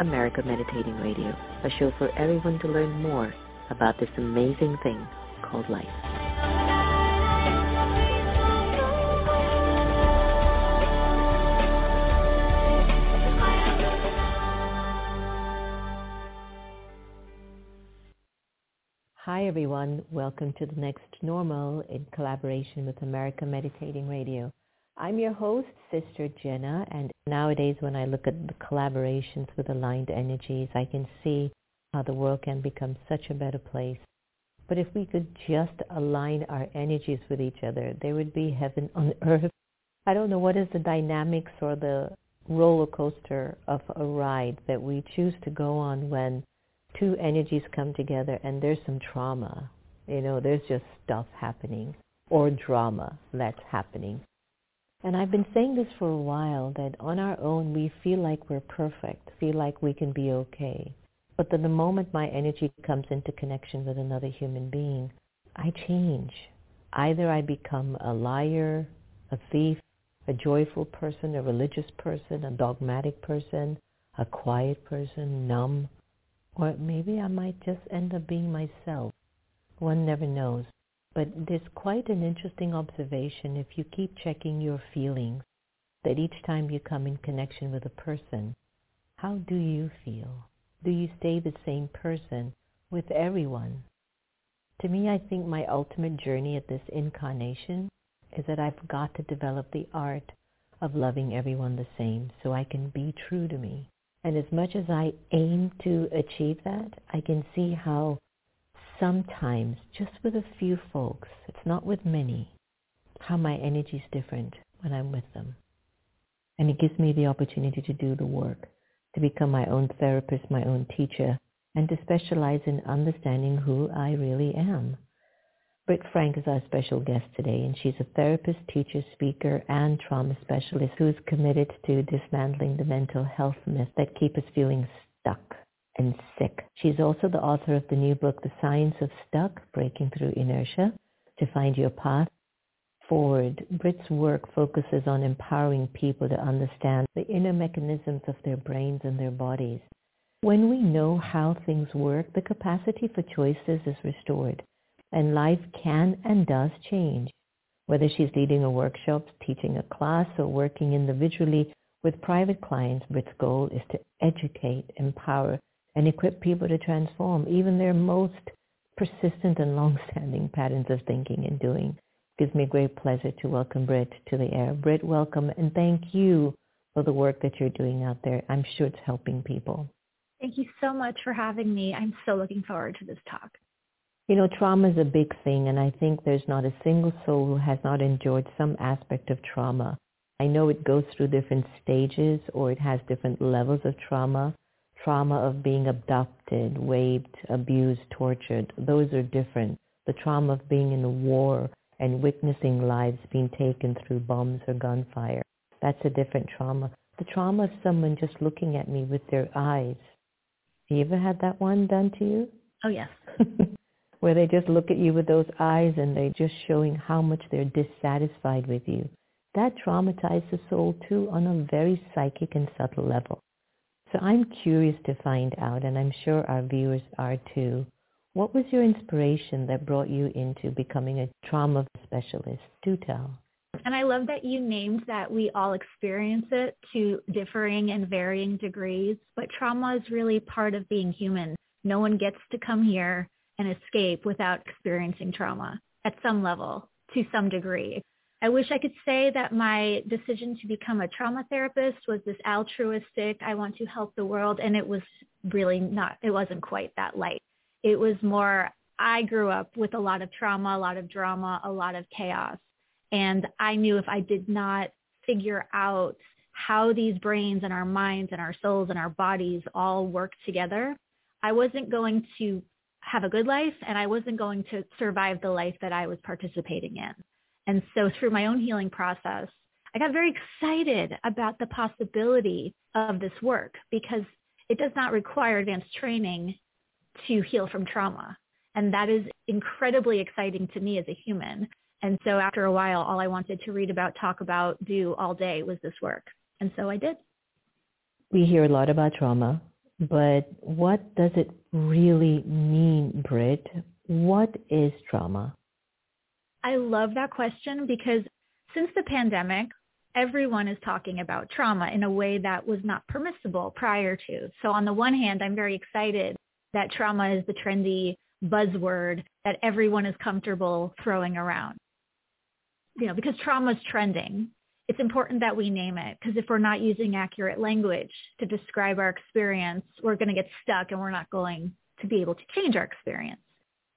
America Meditating Radio, a show for everyone to learn more about this amazing thing called life. Hi everyone, welcome to the next normal in collaboration with America Meditating Radio. I'm your host, Sister Jenna, and nowadays when I look at the collaborations with aligned energies, I can see how the world can become such a better place. But if we could just align our energies with each other, there would be heaven on earth. I don't know what is the dynamics or the roller coaster of a ride that we choose to go on when two energies come together and there's some trauma. You know, there's just stuff happening or drama that's happening. And I've been saying this for a while, that on our own we feel like we're perfect, feel like we can be okay. But then the moment my energy comes into connection with another human being, I change. Either I become a liar, a thief, a joyful person, a religious person, a dogmatic person, a quiet person, numb, or maybe I might just end up being myself. One never knows. But there's quite an interesting observation if you keep checking your feelings that each time you come in connection with a person, how do you feel? Do you stay the same person with everyone? To me, I think my ultimate journey at this incarnation is that I've got to develop the art of loving everyone the same so I can be true to me. And as much as I aim to achieve that, I can see how sometimes just with a few folks, it's not with many, how my energy is different when I'm with them. And it gives me the opportunity to do the work, to become my own therapist, my own teacher, and to specialize in understanding who I really am. Britt Frank is our special guest today, and she's a therapist, teacher, speaker, and trauma specialist who is committed to dismantling the mental health myths that keep us feeling stuck and sick. She's also the author of the new book, The Science of Stuck, Breaking Through Inertia, to find your path forward. Britt's work focuses on empowering people to understand the inner mechanisms of their brains and their bodies. When we know how things work, the capacity for choices is restored, and life can and does change. Whether she's leading a workshop, teaching a class, or working individually with private clients, Britt's goal is to educate, empower, and equip people to transform even their most persistent and long-standing patterns of thinking and doing. It gives me great pleasure to welcome Britt to the air. Britt, welcome and thank you for the work that you're doing out there. I'm sure it's helping people. Thank you so much for having me. I'm so looking forward to this talk. You know, trauma is a big thing, and I think there's not a single soul who has not endured some aspect of trauma. I know it goes through different stages or it has different levels of trauma trauma of being abducted, raped, abused, tortured, those are different. The trauma of being in a war and witnessing lives being taken through bombs or gunfire, that's a different trauma. The trauma of someone just looking at me with their eyes. Have you ever had that one done to you? Oh, yes. Where they just look at you with those eyes and they're just showing how much they're dissatisfied with you. That traumatizes the soul too on a very psychic and subtle level. So I'm curious to find out, and I'm sure our viewers are too, what was your inspiration that brought you into becoming a trauma specialist? Do tell. And I love that you named that we all experience it to differing and varying degrees, but trauma is really part of being human. No one gets to come here and escape without experiencing trauma at some level, to some degree. I wish I could say that my decision to become a trauma therapist was this altruistic, I want to help the world, and it was really not, it wasn't quite that light. It was more, I grew up with a lot of trauma, a lot of drama, a lot of chaos. And I knew if I did not figure out how these brains and our minds and our souls and our bodies all work together, I wasn't going to have a good life and I wasn't going to survive the life that I was participating in. And so through my own healing process, I got very excited about the possibility of this work because it does not require advanced training to heal from trauma. And that is incredibly exciting to me as a human. And so after a while, all I wanted to read about, talk about, do all day was this work. And so I did. We hear a lot about trauma, but what does it really mean, Britt? What is trauma? I love that question because since the pandemic, everyone is talking about trauma in a way that was not permissible prior to. So on the one hand, I'm very excited that trauma is the trendy buzzword that everyone is comfortable throwing around. You know, because trauma is trending, it's important that we name it because if we're not using accurate language to describe our experience, we're going to get stuck and we're not going to be able to change our experience.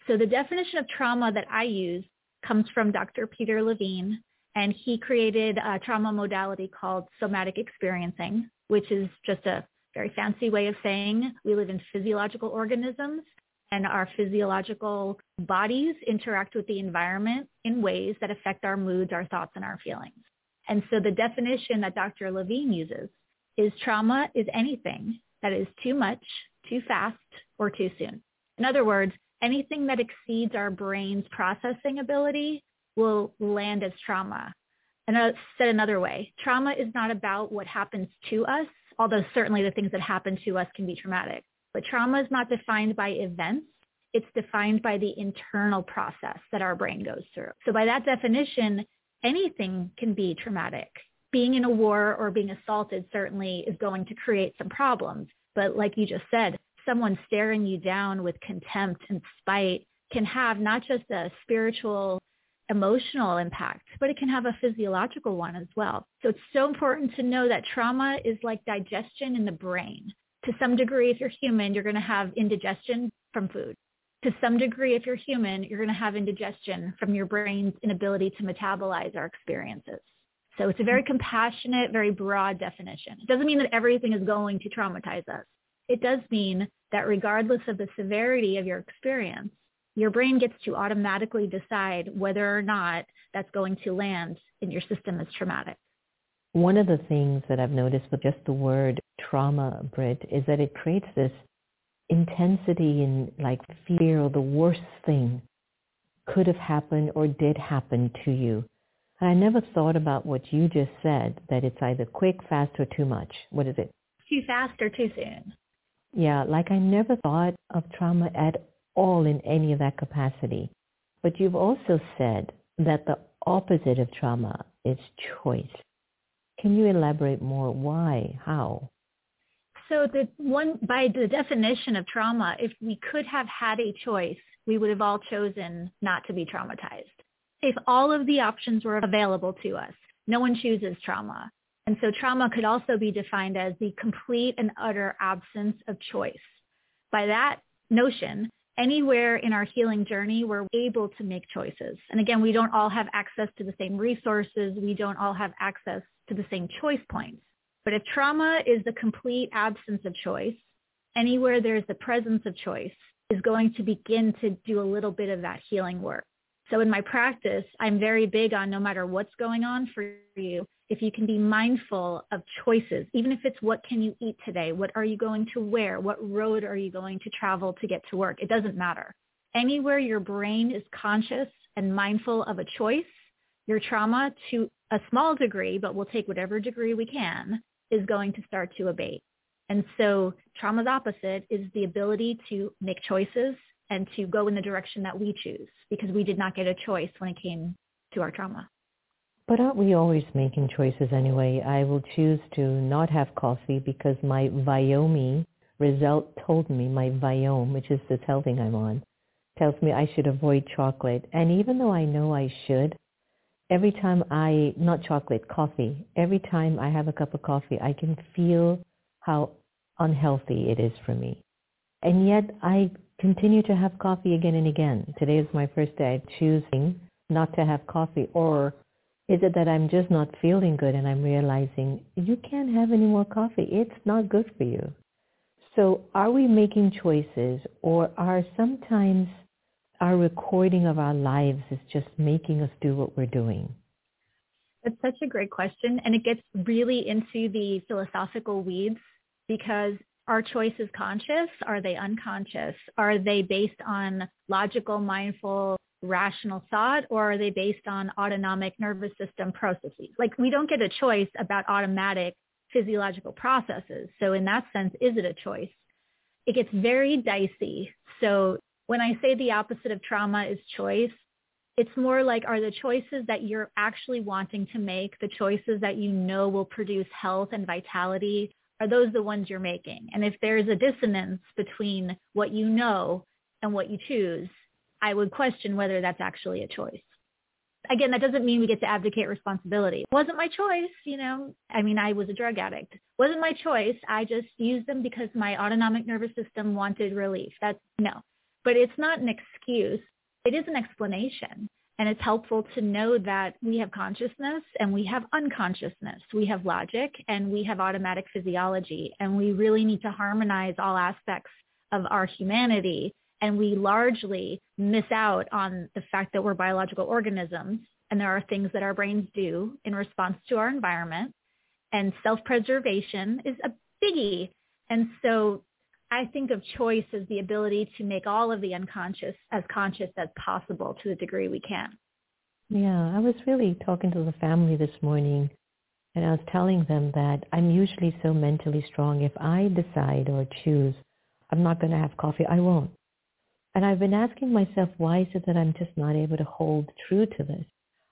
So the definition of trauma that I use comes from Dr. Peter Levine, and he created a trauma modality called somatic experiencing, which is just a very fancy way of saying we live in physiological organisms and our physiological bodies interact with the environment in ways that affect our moods, our thoughts, and our feelings. And so the definition that Dr. Levine uses is trauma is anything that is too much, too fast, or too soon. In other words, anything that exceeds our brain's processing ability will land as trauma. And I said another way, trauma is not about what happens to us, although certainly the things that happen to us can be traumatic. But trauma is not defined by events. It's defined by the internal process that our brain goes through. So by that definition, anything can be traumatic. Being in a war or being assaulted certainly is going to create some problems. But like you just said, someone staring you down with contempt and spite can have not just a spiritual emotional impact, but it can have a physiological one as well. So it's so important to know that trauma is like digestion in the brain. To some degree, if you're human, you're going to have indigestion from food. To some degree, if you're human, you're going to have indigestion from your brain's inability to metabolize our experiences. So it's a very compassionate, very broad definition. It doesn't mean that everything is going to traumatize us. It does mean that regardless of the severity of your experience, your brain gets to automatically decide whether or not that's going to land in your system as traumatic. One of the things that I've noticed with just the word trauma, Britt, is that it creates this intensity in like fear or the worst thing could have happened or did happen to you. And I never thought about what you just said, that it's either quick, fast, or too much. What is it? Too fast or too soon. Yeah, like I never thought of trauma at all in any of that capacity. But you've also said that the opposite of trauma is choice. Can you elaborate more? Why? How? So the one by the definition of trauma, if we could have had a choice, we would have all chosen not to be traumatized. If all of the options were available to us, no one chooses trauma. And so trauma could also be defined as the complete and utter absence of choice. By that notion, anywhere in our healing journey, we're able to make choices. And again, we don't all have access to the same resources. We don't all have access to the same choice points. But if trauma is the complete absence of choice, anywhere there's the presence of choice is going to begin to do a little bit of that healing work. So in my practice, I'm very big on no matter what's going on for you, if you can be mindful of choices, even if it's what can you eat today? What are you going to wear? What road are you going to travel to get to work? It doesn't matter. Anywhere your brain is conscious and mindful of a choice, your trauma to a small degree, but we'll take whatever degree we can, is going to start to abate. And so trauma's opposite is the ability to make choices and to go in the direction that we choose because we did not get a choice when it came to our trauma. But aren't we always making choices anyway? I will choose to not have coffee because my Viomi result told me, my Viome, which is the cell thing I'm on, tells me I should avoid chocolate. And even though I know I should, every time I, not chocolate, coffee, every time I have a cup of coffee, I can feel how unhealthy it is for me. And yet I continue to have coffee again and again. Today is my first day choosing not to have coffee or is it that I'm just not feeling good and I'm realizing you can't have any more coffee? It's not good for you. So are we making choices or are sometimes our recording of our lives is just making us do what we're doing? It's such a great question. And it gets really into the philosophical weeds because are choices conscious? Are they unconscious? Are they based on logical, mindful, rational thought or are they based on autonomic nervous system processes? Like we don't get a choice about automatic physiological processes. So in that sense, is it a choice? It gets very dicey. So when I say the opposite of trauma is choice, it's more like are the choices that you're actually wanting to make, the choices that you know will produce health and vitality, are those the ones you're making? And if there's a dissonance between what you know and what you choose, I would question whether that's actually a choice. Again, that doesn't mean we get to abdicate responsibility. It wasn't my choice, you know. I mean, I was a drug addict. It wasn't my choice. I just used them because my autonomic nervous system wanted relief. That's no. But it's not an excuse. It is an explanation. And it's helpful to know that we have consciousness and we have unconsciousness. We have logic and we have automatic physiology. And we really need to harmonize all aspects of our humanity and we largely miss out on the fact that we're biological organisms and there are things that our brains do in response to our environment and self-preservation is a biggie. And so I think of choice as the ability to make all of the unconscious as conscious as possible to the degree we can. Yeah, I was really talking to the family this morning and I was telling them that I'm usually so mentally strong. If I decide or choose I'm not going to have coffee, I won't. And I've been asking myself, why is it that I'm just not able to hold true to this?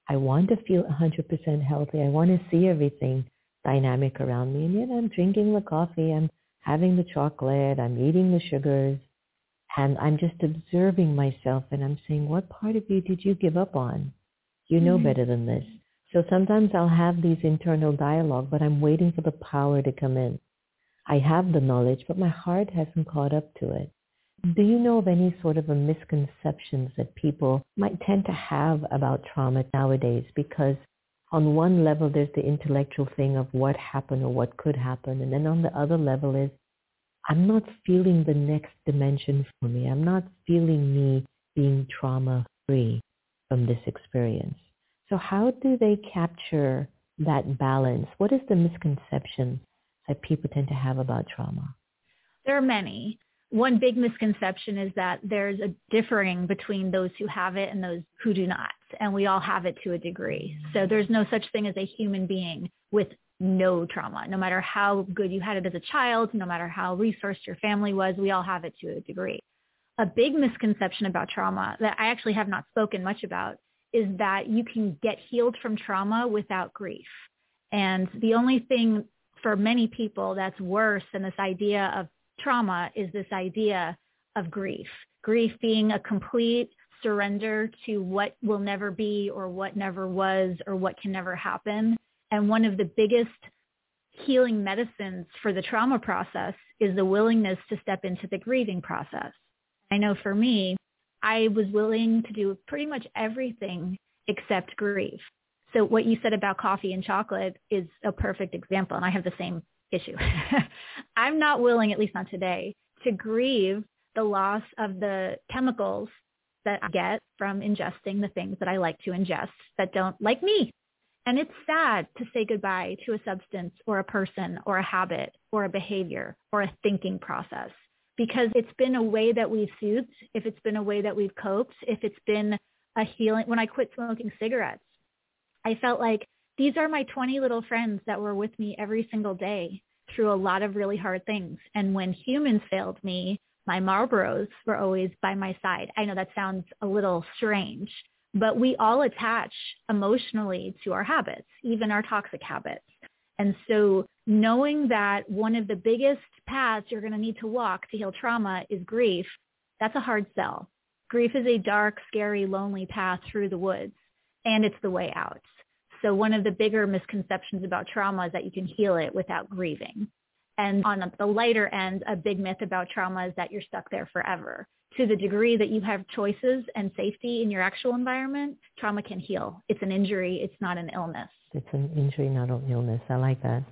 I want to feel 100% healthy. I want to see everything dynamic around me. And yet I'm drinking the coffee. I'm having the chocolate. I'm eating the sugars. And I'm just observing myself and I'm saying, what part of you did you give up on? You know mm-hmm. better than this. So sometimes I'll have these internal dialogue, but I'm waiting for the power to come in. I have the knowledge, but my heart hasn't caught up to it. Do you know of any sort of a misconceptions that people might tend to have about trauma nowadays? Because on one level, there's the intellectual thing of what happened or what could happen. And then on the other level is, I'm not feeling the next dimension for me. I'm not feeling me being trauma free from this experience. So how do they capture that balance? What is the misconception that people tend to have about trauma? There are many one big misconception is that there's a differing between those who have it and those who do not. And we all have it to a degree. So there's no such thing as a human being with no trauma. No matter how good you had it as a child, no matter how resourced your family was, we all have it to a degree. A big misconception about trauma that I actually have not spoken much about is that you can get healed from trauma without grief. And the only thing for many people that's worse than this idea of trauma is this idea of grief. Grief being a complete surrender to what will never be or what never was or what can never happen. And one of the biggest healing medicines for the trauma process is the willingness to step into the grieving process. I know for me, I was willing to do pretty much everything except grieve. So what you said about coffee and chocolate is a perfect example. And I have the same issue. I'm not willing, at least not today, to grieve the loss of the chemicals that I get from ingesting the things that I like to ingest that don't like me. And it's sad to say goodbye to a substance or a person or a habit or a behavior or a thinking process because it's been a way that we've soothed, if it's been a way that we've coped, if it's been a healing. When I quit smoking cigarettes, I felt like these are my 20 little friends that were with me every single day through a lot of really hard things. And when humans failed me, my Marlboros were always by my side. I know that sounds a little strange, but we all attach emotionally to our habits, even our toxic habits. And so knowing that one of the biggest paths you're going to need to walk to heal trauma is grief, that's a hard sell. Grief is a dark, scary, lonely path through the woods, and it's the way out. So one of the bigger misconceptions about trauma is that you can heal it without grieving. And on the lighter end, a big myth about trauma is that you're stuck there forever. To the degree that you have choices and safety in your actual environment, trauma can heal. It's an injury. It's not an illness. It's an injury, not an illness. I like that.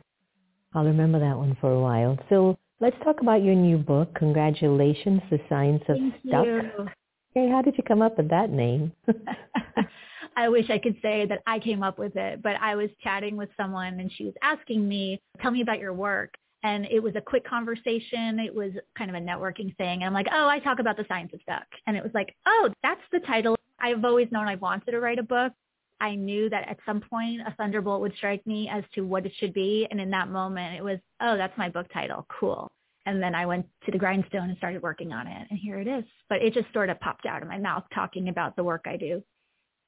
I'll remember that one for a while. So Let's talk about your new book. Congratulations, The Science of Thank Stuck. You. Hey, how did you come up with that name? I wish I could say that I came up with it, but I was chatting with someone and she was asking me, tell me about your work. And it was a quick conversation. It was kind of a networking thing. And I'm like, oh, I talk about the science of stuck. And it was like, oh, that's the title. I've always known I wanted to write a book. I knew that at some point a thunderbolt would strike me as to what it should be. And in that moment, it was, oh, that's my book title. Cool. And then I went to the grindstone and started working on it. And here it is. But it just sort of popped out of my mouth talking about the work I do.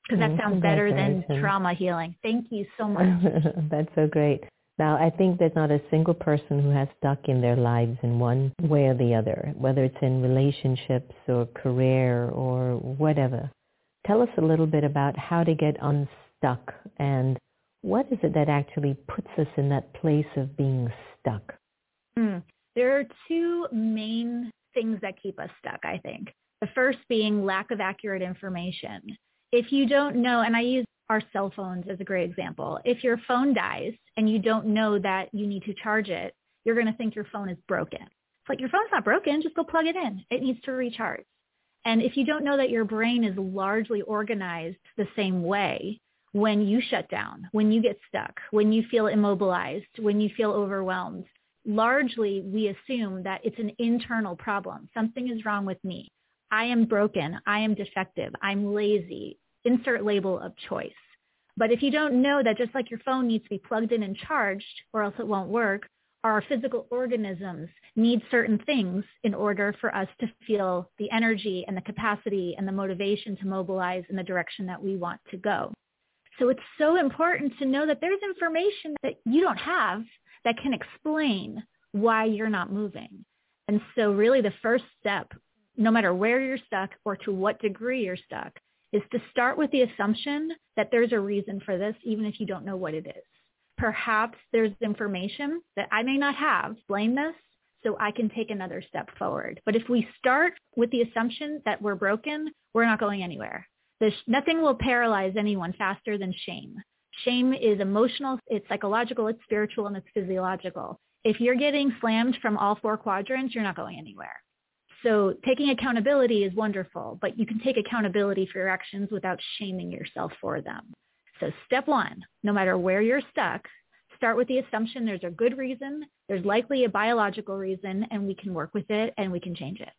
Because that sounds better than trauma healing. Thank you so much. that's so great. Now, I think there's not a single person who has stuck in their lives in one way or the other, whether it's in relationships or career or whatever. Tell us a little bit about how to get unstuck and what is it that actually puts us in that place of being stuck? Mm. There are two main things that keep us stuck, I think. The first being lack of accurate information. If you don't know, and I use our cell phones as a great example. If your phone dies and you don't know that you need to charge it, you're going to think your phone is broken. It's like your phone's not broken, just go plug it in. It needs to recharge. And if you don't know that your brain is largely organized the same way, when you shut down, when you get stuck, when you feel immobilized, when you feel overwhelmed, largely we assume that it's an internal problem. Something is wrong with me. I am broken. I am defective. I'm lazy insert label of choice. But if you don't know that just like your phone needs to be plugged in and charged or else it won't work, our physical organisms need certain things in order for us to feel the energy and the capacity and the motivation to mobilize in the direction that we want to go. So it's so important to know that there's information that you don't have that can explain why you're not moving. And so really the first step, no matter where you're stuck or to what degree you're stuck, is to start with the assumption that there's a reason for this, even if you don't know what it is. Perhaps there's information that I may not have. Blame this so I can take another step forward. But if we start with the assumption that we're broken, we're not going anywhere. There's, nothing will paralyze anyone faster than shame. Shame is emotional, it's psychological, it's spiritual, and it's physiological. If you're getting slammed from all four quadrants, you're not going anywhere. So taking accountability is wonderful, but you can take accountability for your actions without shaming yourself for them. So step one, no matter where you're stuck, start with the assumption there's a good reason, there's likely a biological reason, and we can work with it and we can change it.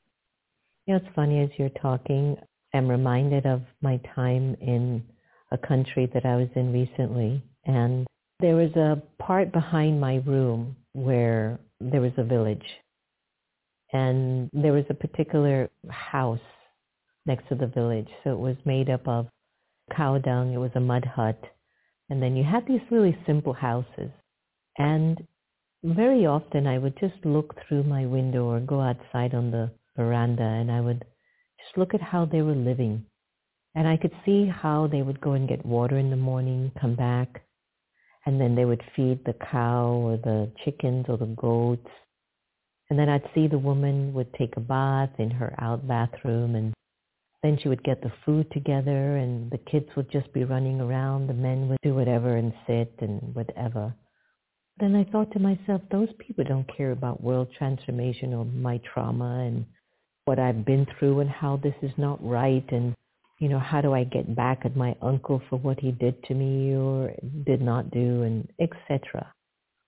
You know, it's funny as you're talking, I'm reminded of my time in a country that I was in recently. And there was a part behind my room where there was a village and there was a particular house next to the village. So it was made up of cow dung. It was a mud hut. And then you had these really simple houses. And very often I would just look through my window or go outside on the veranda and I would just look at how they were living. And I could see how they would go and get water in the morning, come back, and then they would feed the cow or the chickens or the goats and then I'd see the woman would take a bath in her out bathroom and then she would get the food together and the kids would just be running around. The men would do whatever and sit and whatever. Then I thought to myself, those people don't care about world transformation or my trauma and what I've been through and how this is not right and, you know, how do I get back at my uncle for what he did to me or did not do and etc.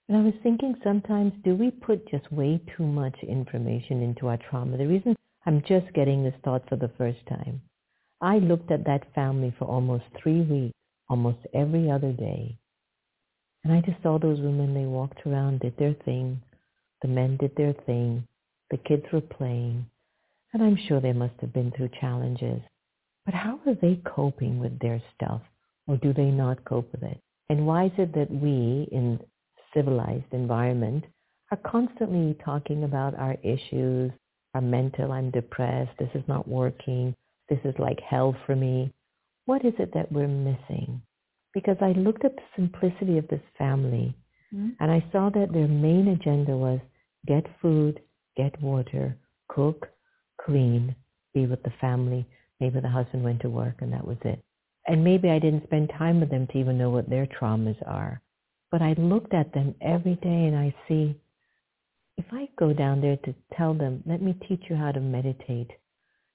And I was thinking sometimes, do we put just way too much information into our trauma? The reason I'm just getting this thought for the first time, I looked at that family for almost three weeks, almost every other day. And I just saw those women, they walked around, did their thing. The men did their thing. The kids were playing. And I'm sure they must have been through challenges. But how are they coping with their stuff? Or do they not cope with it? And why is it that we, in civilized environment are constantly talking about our issues, our mental, I'm depressed, this is not working, this is like hell for me. What is it that we're missing? Because I looked at the simplicity of this family mm-hmm. and I saw that their main agenda was get food, get water, cook, clean, be with the family. Maybe the husband went to work and that was it. And maybe I didn't spend time with them to even know what their traumas are. But I looked at them every day and I see if I go down there to tell them, let me teach you how to meditate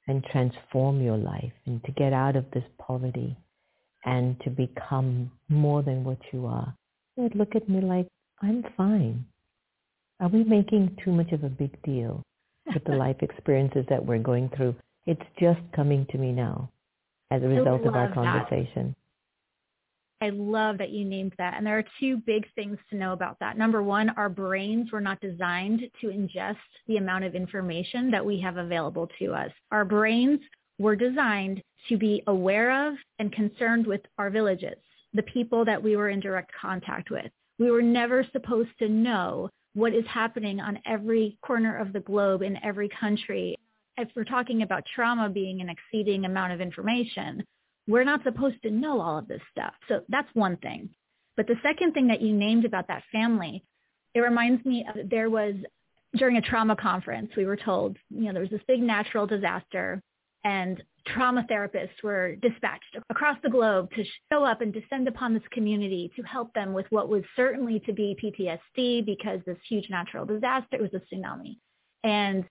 and transform your life and to get out of this poverty and to become more than what you are, they would look at me like, I'm fine. Are we making too much of a big deal with the life experiences that we're going through? It's just coming to me now as a result of our conversation. I love that you named that. And there are two big things to know about that. Number one, our brains were not designed to ingest the amount of information that we have available to us. Our brains were designed to be aware of and concerned with our villages, the people that we were in direct contact with. We were never supposed to know what is happening on every corner of the globe in every country. If we're talking about trauma being an exceeding amount of information, we're not supposed to know all of this stuff. So that's one thing. But the second thing that you named about that family, it reminds me of there was during a trauma conference, we were told, you know, there was this big natural disaster and trauma therapists were dispatched across the globe to show up and descend upon this community to help them with what was certainly to be PTSD because this huge natural disaster, was a tsunami. And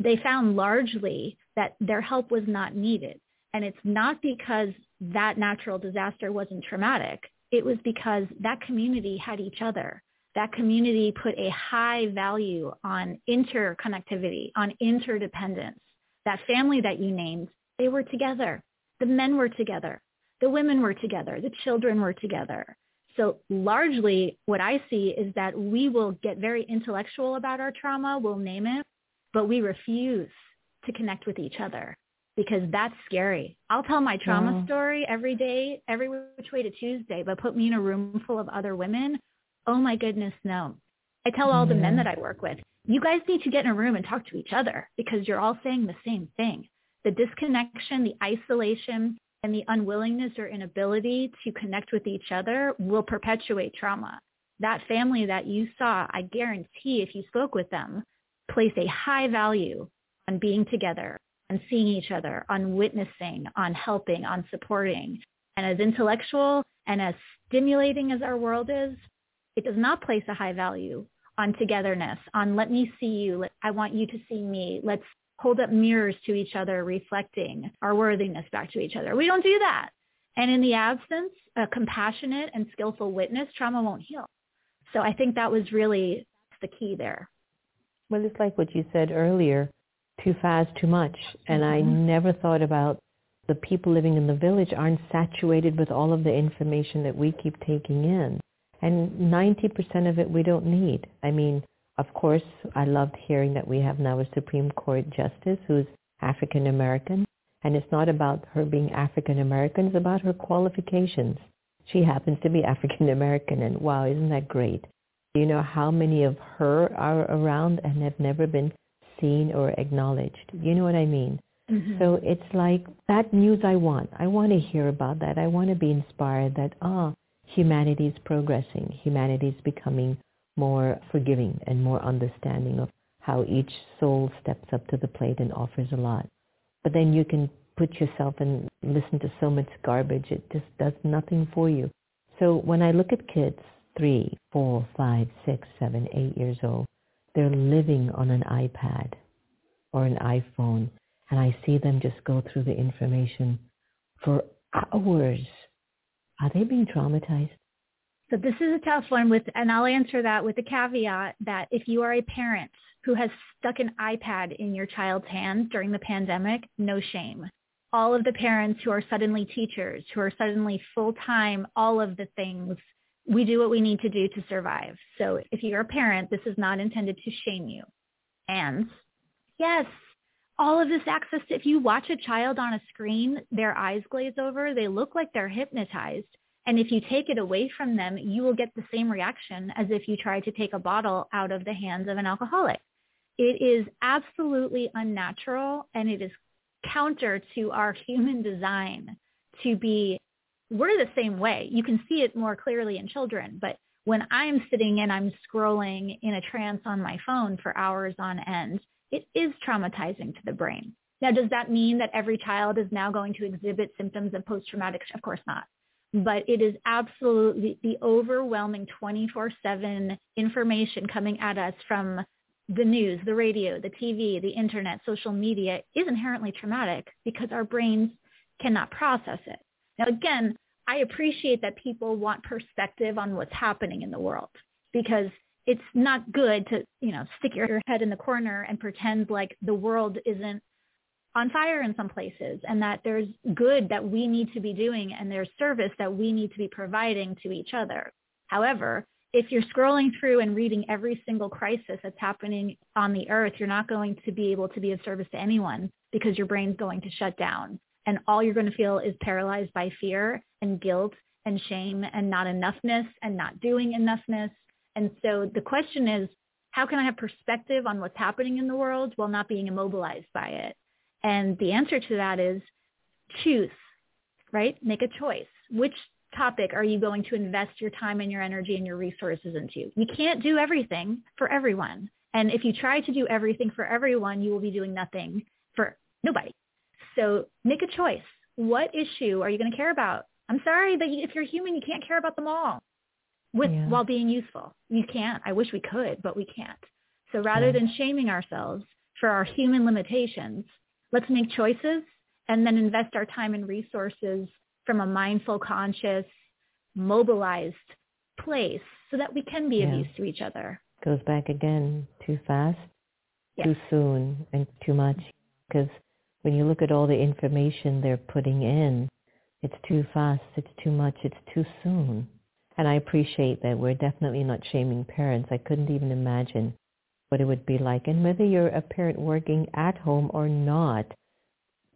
they found largely that their help was not needed. And it's not because that natural disaster wasn't traumatic. It was because that community had each other. That community put a high value on interconnectivity, on interdependence. That family that you named, they were together. The men were together. The women were together. The children were together. So largely what I see is that we will get very intellectual about our trauma, we'll name it, but we refuse to connect with each other because that's scary. I'll tell my trauma wow. story every day, every which way to Tuesday, but put me in a room full of other women. Oh my goodness, no. I tell all the men that I work with, you guys need to get in a room and talk to each other because you're all saying the same thing. The disconnection, the isolation, and the unwillingness or inability to connect with each other will perpetuate trauma. That family that you saw, I guarantee if you spoke with them, place a high value on being together, on seeing each other, on witnessing, on helping, on supporting. And as intellectual and as stimulating as our world is, it does not place a high value on togetherness, on let me see you, I want you to see me, let's hold up mirrors to each other, reflecting our worthiness back to each other. We don't do that. And in the absence, a compassionate and skillful witness, trauma won't heal. So I think that was really the key there. Well, it's like what you said earlier too fast, too much. And mm-hmm. I never thought about the people living in the village aren't saturated with all of the information that we keep taking in. And 90% of it we don't need. I mean, of course, I loved hearing that we have now a Supreme Court justice who's African American. And it's not about her being African American, it's about her qualifications. She happens to be African American and wow, isn't that great? Do you know how many of her are around and have never been seen or acknowledged. You know what I mean? Mm-hmm. So it's like that news I want. I want to hear about that. I want to be inspired that, ah, humanity is progressing. Humanity is becoming more forgiving and more understanding of how each soul steps up to the plate and offers a lot. But then you can put yourself and listen to so much garbage. It just does nothing for you. So when I look at kids, three, four, five, six, seven, eight years old, they're living on an iPad or an iPhone and I see them just go through the information for hours. Are they being traumatized? So this is a tough one with, and I'll answer that with the caveat that if you are a parent who has stuck an iPad in your child's hands during the pandemic, no shame. All of the parents who are suddenly teachers, who are suddenly full-time, all of the things we do what we need to do to survive. So if you're a parent, this is not intended to shame you. And yes, all of this access to, if you watch a child on a screen, their eyes glaze over, they look like they're hypnotized. And if you take it away from them, you will get the same reaction as if you tried to take a bottle out of the hands of an alcoholic. It is absolutely unnatural and it is counter to our human design to be we're the same way. You can see it more clearly in children, but when I'm sitting and I'm scrolling in a trance on my phone for hours on end, it is traumatizing to the brain. Now, does that mean that every child is now going to exhibit symptoms of post-traumatic? Of course not. But it is absolutely the overwhelming 24-7 information coming at us from the news, the radio, the TV, the internet, social media is inherently traumatic because our brains cannot process it. Now, again, I appreciate that people want perspective on what's happening in the world because it's not good to, you know, stick your head in the corner and pretend like the world isn't on fire in some places and that there's good that we need to be doing and there's service that we need to be providing to each other. However, if you're scrolling through and reading every single crisis that's happening on the earth, you're not going to be able to be of service to anyone because your brain's going to shut down. And all you're going to feel is paralyzed by fear and guilt and shame and not enoughness and not doing enoughness. And so the question is, how can I have perspective on what's happening in the world while not being immobilized by it? And the answer to that is choose, right? Make a choice. Which topic are you going to invest your time and your energy and your resources into? You can't do everything for everyone. And if you try to do everything for everyone, you will be doing nothing for nobody. So make a choice. What issue are you going to care about? I'm sorry that if you're human, you can't care about them all with yeah. while being useful. You can't. I wish we could, but we can't. So rather yeah. than shaming ourselves for our human limitations, let's make choices and then invest our time and resources from a mindful, conscious, mobilized place so that we can be yeah. of use to each other. Goes back again, too fast, yes. too soon, and too much. Because when you look at all the information they're putting in, it's too fast, it's too much, it's too soon. And I appreciate that we're definitely not shaming parents. I couldn't even imagine what it would be like. And whether you're a parent working at home or not,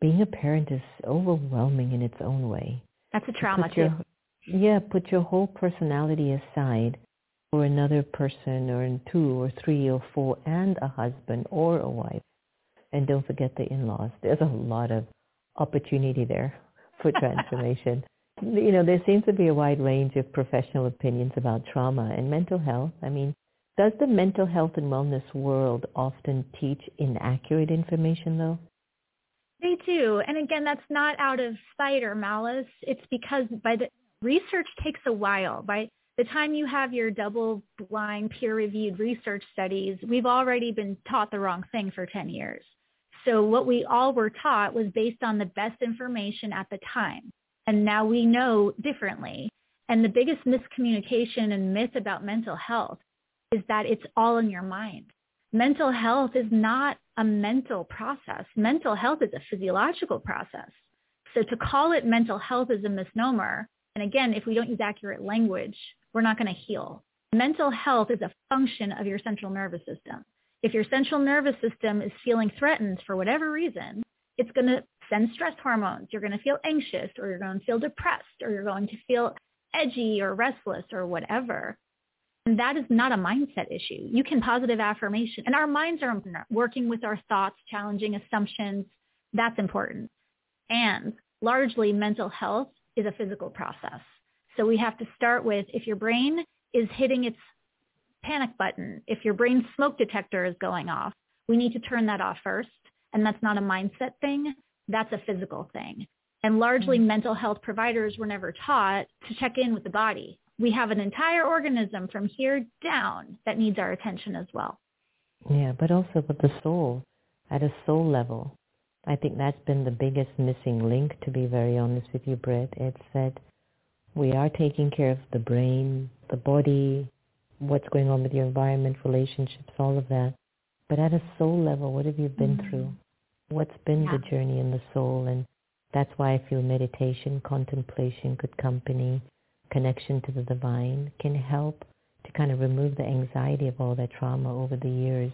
being a parent is overwhelming in its own way. That's a trauma too. Your, yeah, put your whole personality aside for another person or two or three or four and a husband or a wife. And don't forget the in-laws. There's a lot of opportunity there for transformation. you know, there seems to be a wide range of professional opinions about trauma and mental health. I mean, does the mental health and wellness world often teach inaccurate information though? They do. And again, that's not out of spite or malice. It's because by the research takes a while. By the time you have your double blind peer reviewed research studies, we've already been taught the wrong thing for 10 years. So what we all were taught was based on the best information at the time. And now we know differently. And the biggest miscommunication and myth about mental health is that it's all in your mind mental health is not a mental process. Mental health is a physiological process. So to call it mental health is a misnomer. And again, if we don't use accurate language, we're not going to heal. Mental health is a function of your central nervous system. If your central nervous system is feeling threatened for whatever reason, it's going to send stress hormones. You're going to feel anxious or you're going to feel depressed or you're going to feel edgy or restless or whatever. And that is not a mindset issue. You can positive affirmation. And our minds are working with our thoughts, challenging assumptions. That's important. And largely mental health is a physical process. So we have to start with if your brain is hitting its panic button, if your brain smoke detector is going off, we need to turn that off first. And that's not a mindset thing. That's a physical thing. And largely mm-hmm. mental health providers were never taught to check in with the body we have an entire organism from here down that needs our attention as well. Yeah, but also with the soul, at a soul level. I think that's been the biggest missing link, to be very honest with you, Britt. It's that we are taking care of the brain, the body, what's going on with your environment, relationships, all of that. But at a soul level, what have you been mm-hmm. through? What's been yeah. the journey in the soul? And that's why I feel meditation, contemplation, good company, connection to the divine can help to kind of remove the anxiety of all that trauma over the years.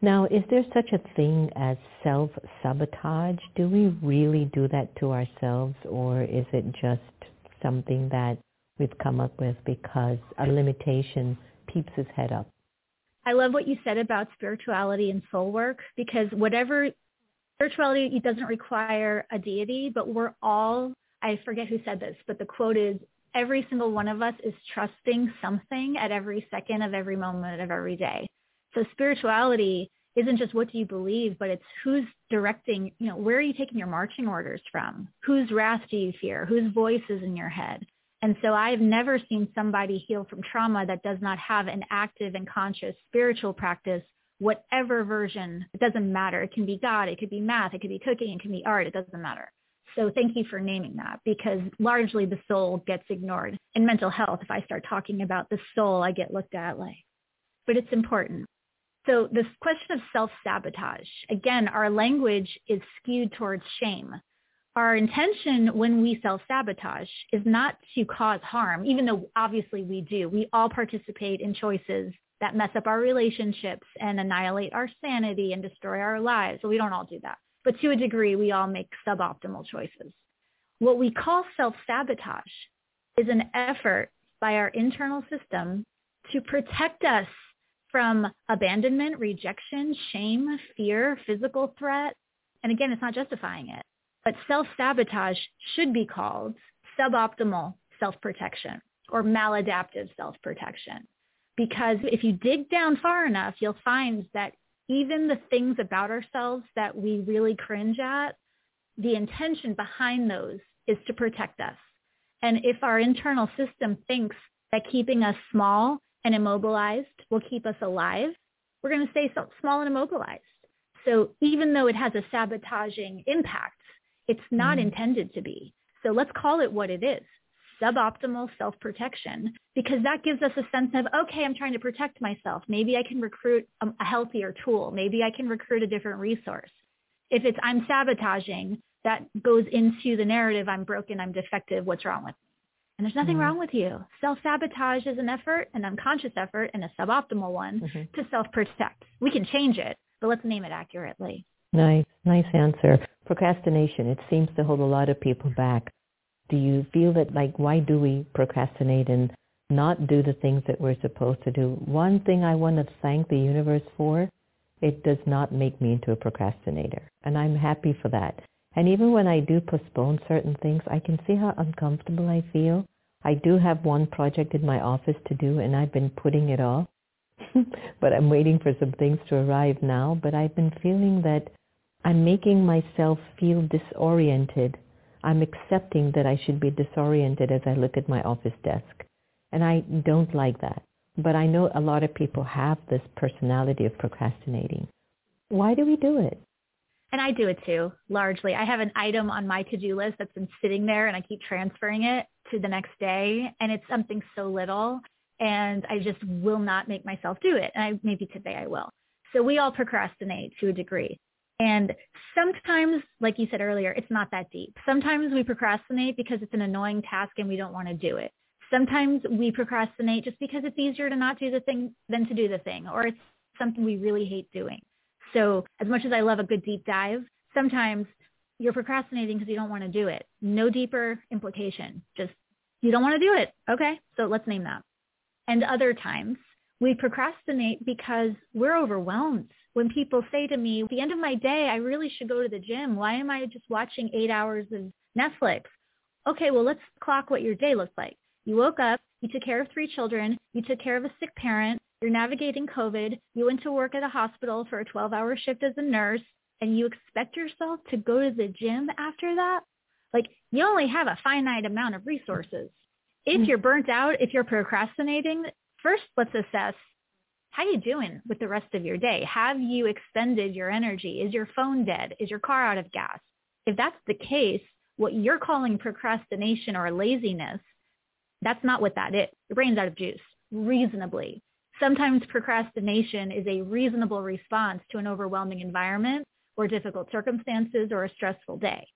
Now, is there such a thing as self-sabotage? Do we really do that to ourselves or is it just something that we've come up with because a limitation peeps his head up? I love what you said about spirituality and soul work because whatever spirituality it doesn't require a deity, but we're all I forget who said this, but the quote is every single one of us is trusting something at every second of every moment of every day. So spirituality isn't just what do you believe, but it's who's directing, you know, where are you taking your marching orders from? Whose wrath do you fear? Whose voice is in your head? And so I've never seen somebody heal from trauma that does not have an active and conscious spiritual practice whatever version. It doesn't matter. It can be God. It could be math. It could be cooking. It can be art. It doesn't matter. So thank you for naming that because largely the soul gets ignored. In mental health, if I start talking about the soul, I get looked at like, but it's important. So this question of self-sabotage, again, our language is skewed towards shame. Our intention when we self-sabotage is not to cause harm, even though obviously we do. We all participate in choices that mess up our relationships and annihilate our sanity and destroy our lives. So we don't all do that. But to a degree, we all make suboptimal choices. What we call self-sabotage is an effort by our internal system to protect us from abandonment, rejection, shame, fear, physical threat. And again, it's not justifying it. But self-sabotage should be called suboptimal self-protection or maladaptive self-protection. Because if you dig down far enough, you'll find that even the things about ourselves that we really cringe at, the intention behind those is to protect us. And if our internal system thinks that keeping us small and immobilized will keep us alive, we're going to stay small and immobilized. So even though it has a sabotaging impact, it's not mm intended to be. So let's call it what it is, suboptimal self-protection, because that gives us a sense of, okay, I'm trying to protect myself. Maybe I can recruit a, a healthier tool. Maybe I can recruit a different resource. If it's I'm sabotaging, that goes into the narrative, I'm broken, I'm defective, what's wrong with me? And there's nothing mm-hmm. wrong with you. Self-sabotage is an effort, an unconscious effort, and a suboptimal one mm-hmm. to self-protect. We can change it, but let's name it accurately. Nice, nice answer. Procrastination, it seems to hold a lot of people back. Do you feel that, like, why do we procrastinate and not do the things that we're supposed to do? One thing I want to thank the universe for, it does not make me into a procrastinator. And I'm happy for that. And even when I do postpone certain things, I can see how uncomfortable I feel. I do have one project in my office to do and I've been putting it off. but I'm waiting for some things to arrive now. But I've been feeling that I'm making myself feel disoriented. I'm accepting that I should be disoriented as I look at my office desk. And I don't like that. But I know a lot of people have this personality of procrastinating. Why do we do it? and I do it too, largely. I have an item on my to-do list that's been sitting there and I keep transferring it to the next day and it's something so little and I just will not make myself do it. And I, maybe today I will. So we all procrastinate to a degree. And sometimes, like you said earlier, it's not that deep. Sometimes we procrastinate because it's an annoying task and we don't want to do it. Sometimes we procrastinate just because it's easier to not do the thing than to do the thing, or it's something we really hate doing. So as much as I love a good deep dive, sometimes you're procrastinating because you don't want to do it. No deeper implication. Just you don't want to do it. Okay, so let's name that. And other times we procrastinate because we're overwhelmed. When people say to me, at the end of my day, I really should go to the gym. Why am I just watching eight hours of Netflix? Okay, well, let's clock what your day looks like. You woke up, you took care of three children, you took care of a sick parent, you're navigating COVID, you went to work at a hospital for a 12-hour shift as a nurse, and you expect yourself to go to the gym after that? Like, you only have a finite amount of resources. If mm. you're burnt out, if you're procrastinating, first let's assess how are you doing with the rest of your day? Have you expended your energy? Is your phone dead? Is your car out of gas? If that's the case, what you're calling procrastination or laziness, that's not what that is. Your brain's out of juice, reasonably sometimes procrastination is a reasonable response to an overwhelming environment or difficult circumstances or a stressful day.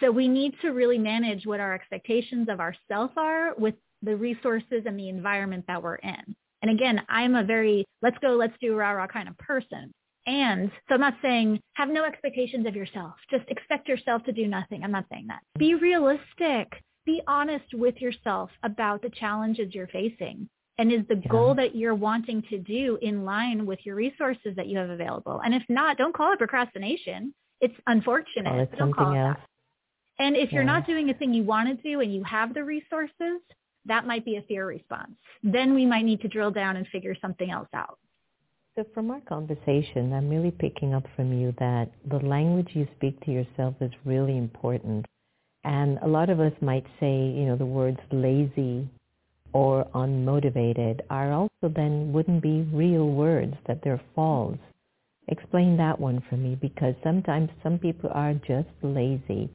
So we need to really manage what our expectations of ourselves are with the resources and the environment that we're in. And again, I'm a very let's go, let's do rah rah kind of person. And so I'm not saying have no expectations of yourself. Just expect yourself to do nothing. I'm not saying that. Be realistic. Be honest with yourself about the challenges you're facing. And is the yeah. goal that you're wanting to do in line with your resources that you have available? And if not, don't call it procrastination. It's unfortunate. It don't call it else. that. And if you're not doing a thing you want to do and you have the resources, that might be a fear response. Then we might need to drill down and figure something else out. So from our conversation, I'm really picking up from you that the language you speak to yourself is really important. And a lot of us might say, you know, the words lazy or unmotivated are also then wouldn't be real words, that they're false. Explain that one for me because sometimes some people are just lazy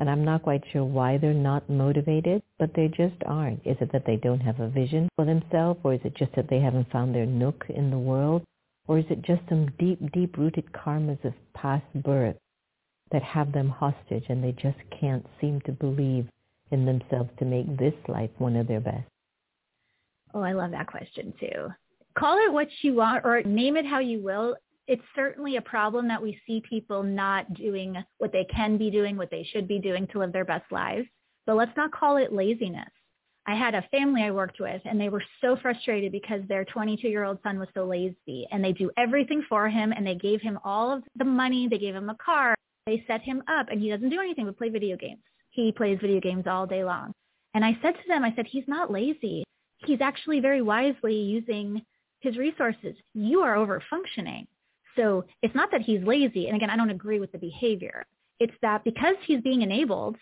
and I'm not quite sure why they're not motivated, but they just aren't. Is it that they don't have a vision for themselves or is it just that they haven't found their nook in the world? Or is it just some deep, deep-rooted karmas of past birth that have them hostage and they just can't seem to believe in themselves to make this life one of their best? Oh, I love that question too. Call it what you want or name it how you will it's certainly a problem that we see people not doing what they can be doing, what they should be doing to live their best lives. But let's not call it laziness. I had a family I worked with and they were so frustrated because their 22-year-old son was so lazy and they do everything for him and they gave him all of the money, they gave him a car, they set him up and he doesn't do anything but play video games. He plays video games all day long. And I said to them, I said, he's not lazy. He's actually very wisely using his resources. You are over functioning. So it's not that he's lazy. And again, I don't agree with the behavior. It's that because he's being enabled,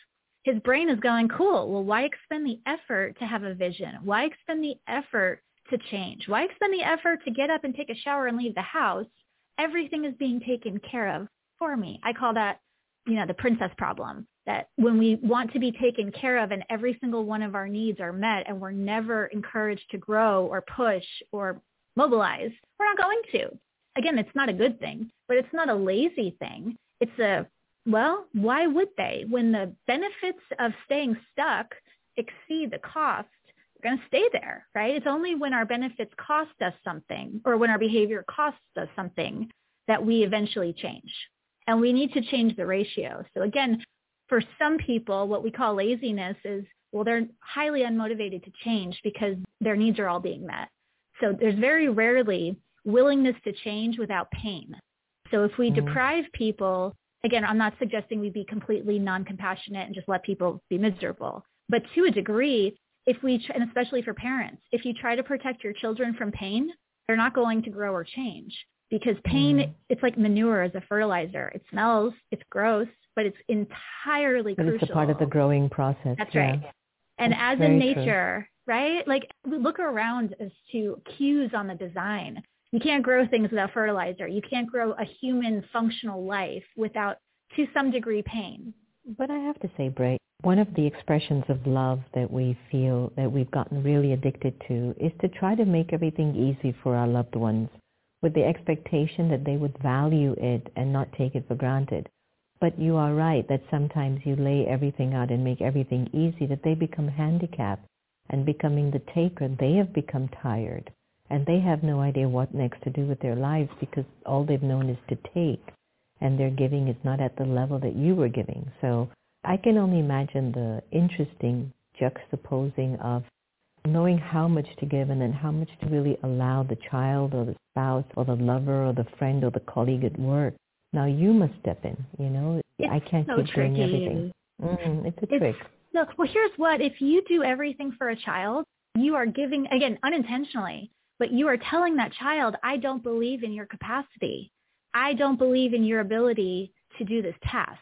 his brain is going, cool, well, why expend the effort to have a vision? Why expend the effort to change? Why expend the effort to get up and take a shower and leave the house? Everything is being taken care of for me. I call that, you know, the princess problem. That when we want to be taken care of and every single one of our needs are met and we're never encouraged to grow or push or mobilize, we're not going to again, it's not a good thing, but it's not a lazy thing. It's a, well, why would they? When the benefits of staying stuck exceed the cost, we're going to stay there, right? It's only when our benefits cost us something or when our behavior costs us something that we eventually change. And we need to change the ratio. So again, for some people, what we call laziness is, well, they're highly unmotivated to change because their needs are all being met. So there's very rarely willingness to change without pain. So if we mm-hmm. deprive people, again, I'm not suggesting we be completely non-compassionate and just let people be miserable. But to a degree, if we, and especially for parents, if you try to protect your children from pain, they're not going to grow or change because pain, mm. it's like manure as a fertilizer. It smells, it's gross, but it's entirely but crucial. It's a part of the growing process. That's yeah. right. And That's as in nature, true. right? Like look around as to cues on the design. You can't grow things without fertilizer. You can't grow a human functional life without, to some degree, pain. But I have to say, Bray, one of the expressions of love that we feel that we've gotten really addicted to is to try to make everything easy for our loved ones with the expectation that they would value it and not take it for granted. But you are right that sometimes you lay everything out and make everything easy that they become handicapped and becoming the taker, they have become tired and they have no idea what next to do with their lives because all they've known is to take and their giving is not at the level that you were giving. So I can only imagine the interesting juxtaposing of knowing how much to give and then how much to really allow the child or the spouse or the lover or the friend or the colleague at work. Now you must step in, you know. It's I can't so keep tricky. doing everything. Mm, it's a it's, trick. No, well here's what, if you do everything for a child, you are giving, again, unintentionally, but you are telling that child, I don't believe in your capacity. I don't believe in your ability to do this task.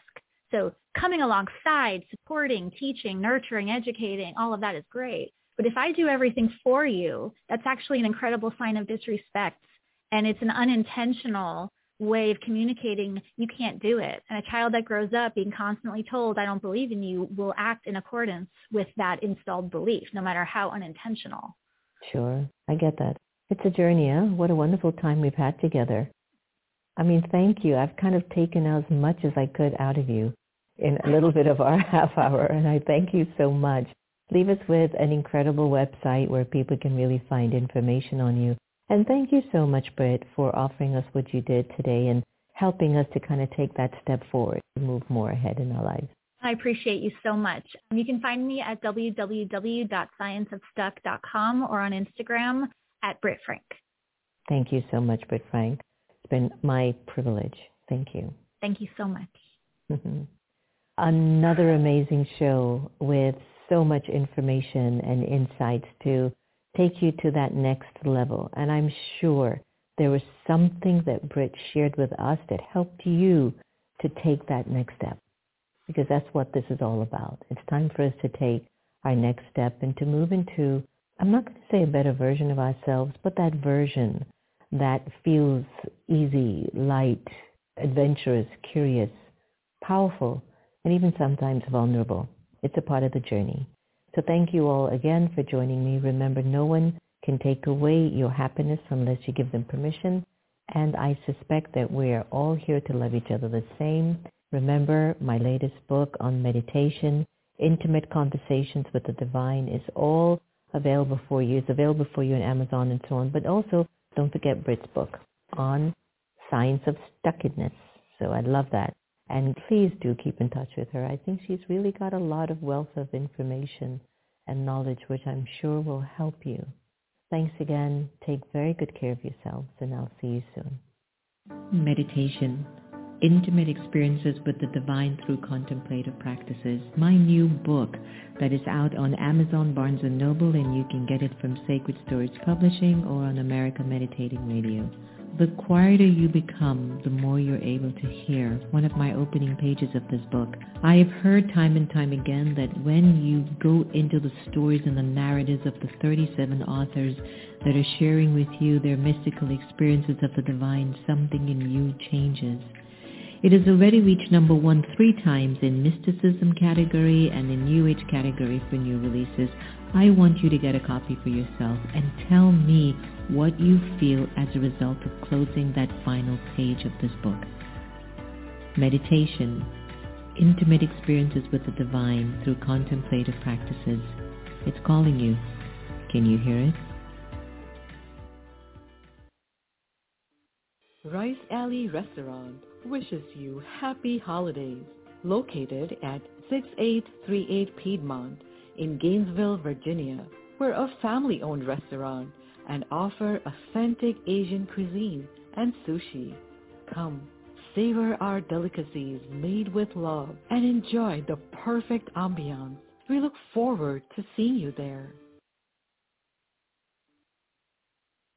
So coming alongside, supporting, teaching, nurturing, educating, all of that is great. But if I do everything for you, that's actually an incredible sign of disrespect. And it's an unintentional way of communicating you can't do it. And a child that grows up being constantly told, I don't believe in you, will act in accordance with that installed belief, no matter how unintentional. Sure. I get that. It's a journey, huh? What a wonderful time we've had together. I mean, thank you. I've kind of taken as much as I could out of you in a little bit of our half hour, and I thank you so much. Leave us with an incredible website where people can really find information on you. And thank you so much, Britt, for offering us what you did today and helping us to kind of take that step forward to move more ahead in our lives. I appreciate you so much. You can find me at www.scienceofstuck.com or on Instagram at Britt Frank. Thank you so much, Britt Frank. It's been my privilege. Thank you. Thank you so much. Another amazing show with so much information and insights to take you to that next level. And I'm sure there was something that Britt shared with us that helped you to take that next step because that's what this is all about. It's time for us to take our next step and to move into I'm not going to say a better version of ourselves, but that version that feels easy, light, adventurous, curious, powerful, and even sometimes vulnerable. It's a part of the journey. So thank you all again for joining me. Remember, no one can take away your happiness unless you give them permission. And I suspect that we're all here to love each other the same. Remember, my latest book on meditation, Intimate Conversations with the Divine, is all available for you. It's available for you on Amazon and so on. But also, don't forget Britt's book on science of stuckedness. So I love that. And please do keep in touch with her. I think she's really got a lot of wealth of information and knowledge, which I'm sure will help you. Thanks again. Take very good care of yourselves, and I'll see you soon. Meditation. Intimate experiences with the divine through contemplative practices. My new book that is out on Amazon, Barnes & Noble, and you can get it from Sacred Stories Publishing or on America Meditating Radio. The quieter you become, the more you're able to hear. One of my opening pages of this book. I have heard time and time again that when you go into the stories and the narratives of the 37 authors that are sharing with you their mystical experiences of the divine, something in you changes. It has already reached number one three times in mysticism category and in New Age category for new releases. I want you to get a copy for yourself and tell me what you feel as a result of closing that final page of this book. Meditation, intimate experiences with the divine through contemplative practices. It's calling you. Can you hear it? Rice Alley Restaurant wishes you happy holidays. Located at 6838 Piedmont in Gainesville, Virginia. We're a family-owned restaurant and offer authentic Asian cuisine and sushi. Come, savor our delicacies made with love and enjoy the perfect ambiance. We look forward to seeing you there.